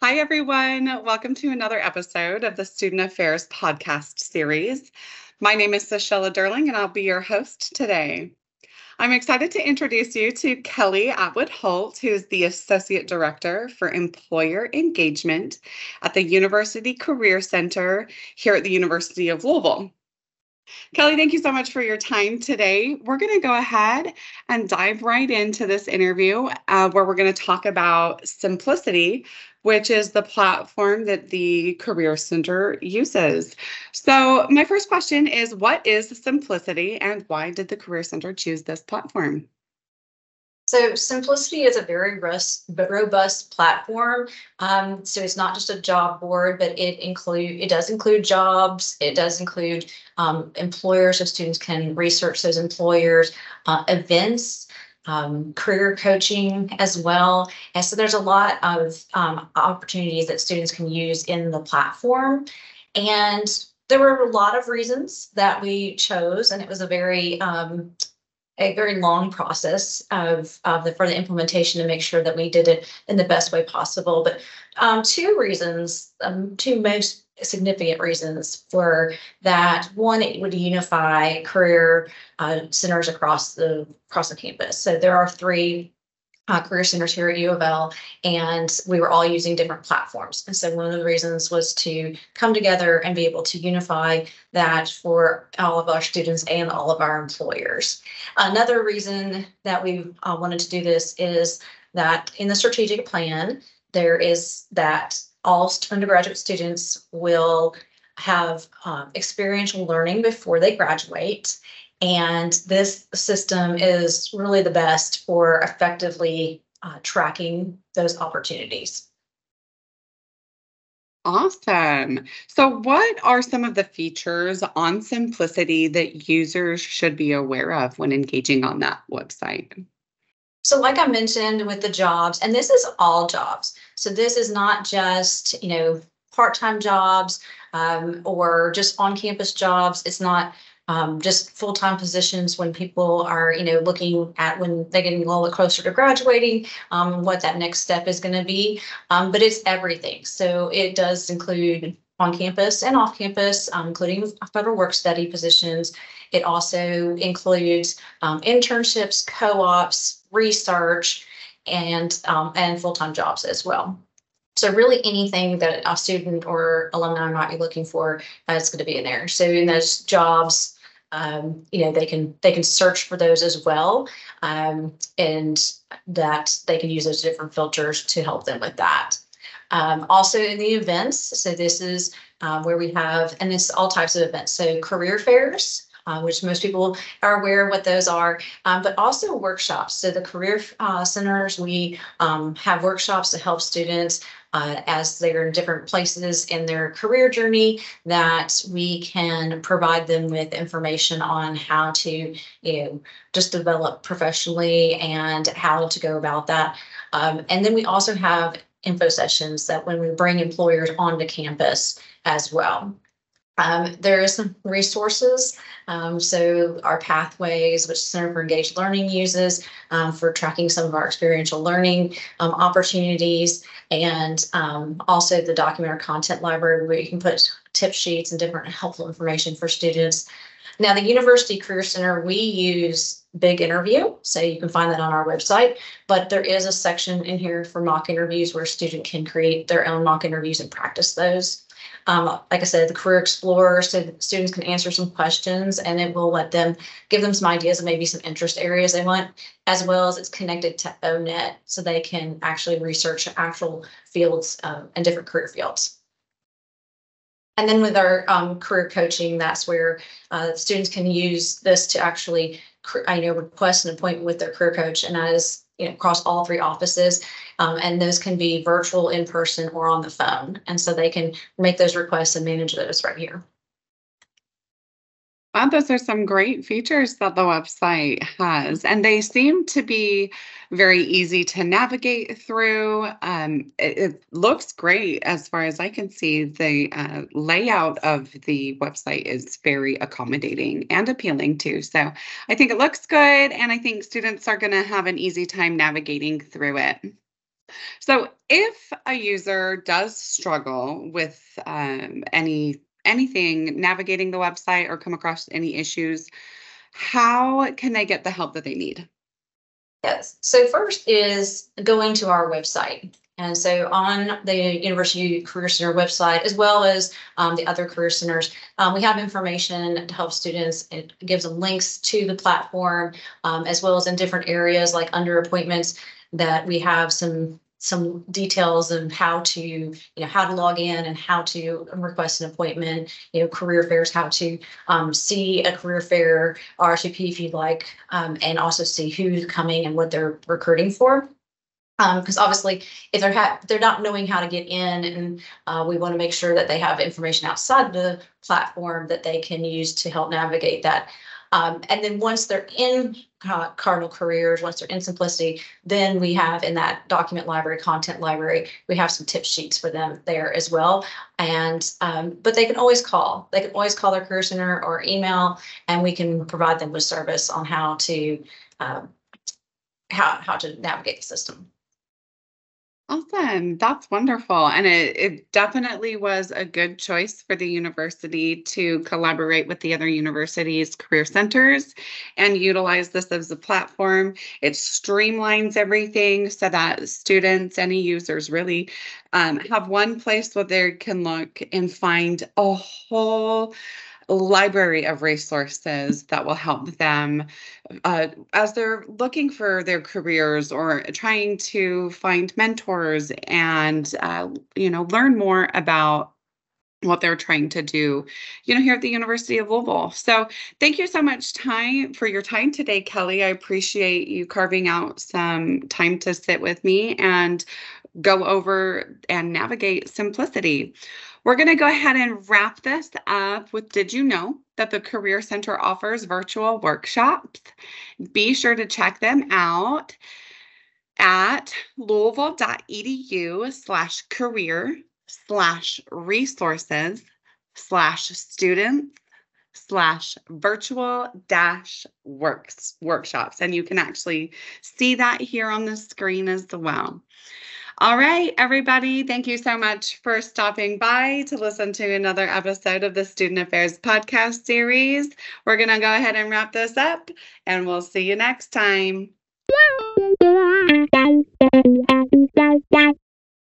Hi, everyone. Welcome to another episode of the Student Affairs podcast series. My name is Sashella Durling, and I'll be your host today. I'm excited to introduce you to Kelly Atwood Holt, who is the Associate Director for Employer Engagement at the University Career Center here at the University of Louisville. Kelly, thank you so much for your time today. We're going to go ahead and dive right into this interview uh, where we're going to talk about Symplicity, which is the platform that the Career Center uses. So, my first question is What is Symplicity and why did the Career Center choose this platform? So Symplicity is a very robust platform. Um, so it's not just a job board, but it include it does include jobs. It does include um, employers, so students can research those employers, uh, events, um, career coaching as well. And so there's a lot of um, opportunities that students can use in the platform. And there were a lot of reasons that we chose, and it was a very um, a very long process of, of the for the implementation to make sure that we did it in the best way possible. But um, two reasons, um, two most significant reasons for that. One, it would unify career uh, centers across the across the campus. So there are three uh, career centers here at U of L, and we were all using different platforms. And so one of the reasons was to come together and be able to unify that for all of our students and all of our employers. Another reason that we uh, wanted to do this is that in the strategic plan, there is that all undergraduate students will have um, experiential learning before they graduate and this system is really the best for effectively uh, tracking those opportunities. Awesome. So, what are some of the features on Symplicity that users should be aware of when engaging on that website? So, like I mentioned with the jobs, and this is all jobs. So, this is not just, you know, part time jobs um, or just on campus jobs. It's not um, just full-time positions when people are, you know, looking at when they're getting a little closer to graduating, um, what that next step is going to be. Um, but it's everything. So it does include on campus and off campus, um, including federal work study positions. It also includes um, internships, co-ops, research, and um, and full-time jobs as well. So really anything that a student or alumni might be looking for uh, is going to be in there. So in those jobs, um, you know, they can they can search for those as well, um, and that they can use those different filters to help them with that. Um, also in the events, so this is uh, where we have, and it's all types of events. So career fairs, uh, which most people are aware of what those are, um, but also workshops. So the career uh, centers, we um, have workshops to help students uh, as they're in different places in their career journey that we can provide them with information on how to you know just develop professionally and how to go about that um, and then we also have info sessions that when we bring employers onto campus as well um, there are some resources. Um, so our pathways, which Center for Engaged Learning uses um, for tracking some of our experiential learning um, opportunities, and um, also the document or content library where you can put tip sheets and different helpful information for students. Now, the University Career Center, we use Big Interview, so you can find that on our website. But there is a section in here for mock interviews where a student can create their own mock interviews and practice those. Um, like I said, the Career Explorer, so students can answer some questions and it will let them give them some ideas of maybe some interest areas they want, as well as it's connected to ONET so they can actually research actual fields um, and different career fields. And then with our um, career coaching, that's where uh, students can use this to actually, I know, request an appointment with their career coach, and is you know, across all three offices. Um, and those can be virtual, in person, or on the phone. And so they can make those requests and manage those right here. Wow, those are some great features that the website has, and they seem to be very easy to navigate through. Um, it, it looks great as far as I can see. The uh, layout of the website is very accommodating and appealing too. So I think it looks good, and I think students are going to have an easy time navigating through it. So if a user does struggle with um, any anything navigating the website or come across any issues, how can they get the help that they need? Yes. So first is going to our website. And so on the University Career Center website, as well as um, the other career centers, um, we have information to help students. It gives them links to the platform, um, as well as in different areas like under appointments that we have some some details of how to, you know, how to log in and how to request an appointment, you know, career fairs, how to um, see a career fair RSVP if you'd like, um, and also see who's coming and what they're recruiting for. Because um, obviously, if they're ha- they're not knowing how to get in, and uh, we want to make sure that they have information outside the platform that they can use to help navigate that. Um, and then once they're in uh, Cardinal Careers, once they're in Symplicity, then we have in that document library, content library, we have some tip sheets for them there as well. And um, but they can always call. They can always call their career center or email, and we can provide them with service on how to um, how how to navigate the system. Awesome. That's wonderful. And it, it definitely was a good choice for the university to collaborate with the other universities' career centers and utilize this as a platform. It streamlines everything so that students, any users really um, have one place where they can look and find a whole library of resources that will help them uh, as they're looking for their careers or trying to find mentors and uh, you know learn more about what they're trying to do, you know, here at the University of Louisville. So thank you so much time for your time today, Kelly. I appreciate you carving out some time to sit with me and go over and navigate Symplicity. We're going to go ahead and wrap this up with Did you know that the Career Center offers virtual workshops? Be sure to check them out at louisville.edu slash career slash resources slash students slash virtual dash works workshops and you can actually see that here on the screen as well all right, everybody, thank you so much for stopping by to listen to another episode of the Student Affairs podcast series. We're going to go ahead and wrap this up, and we'll see you next time.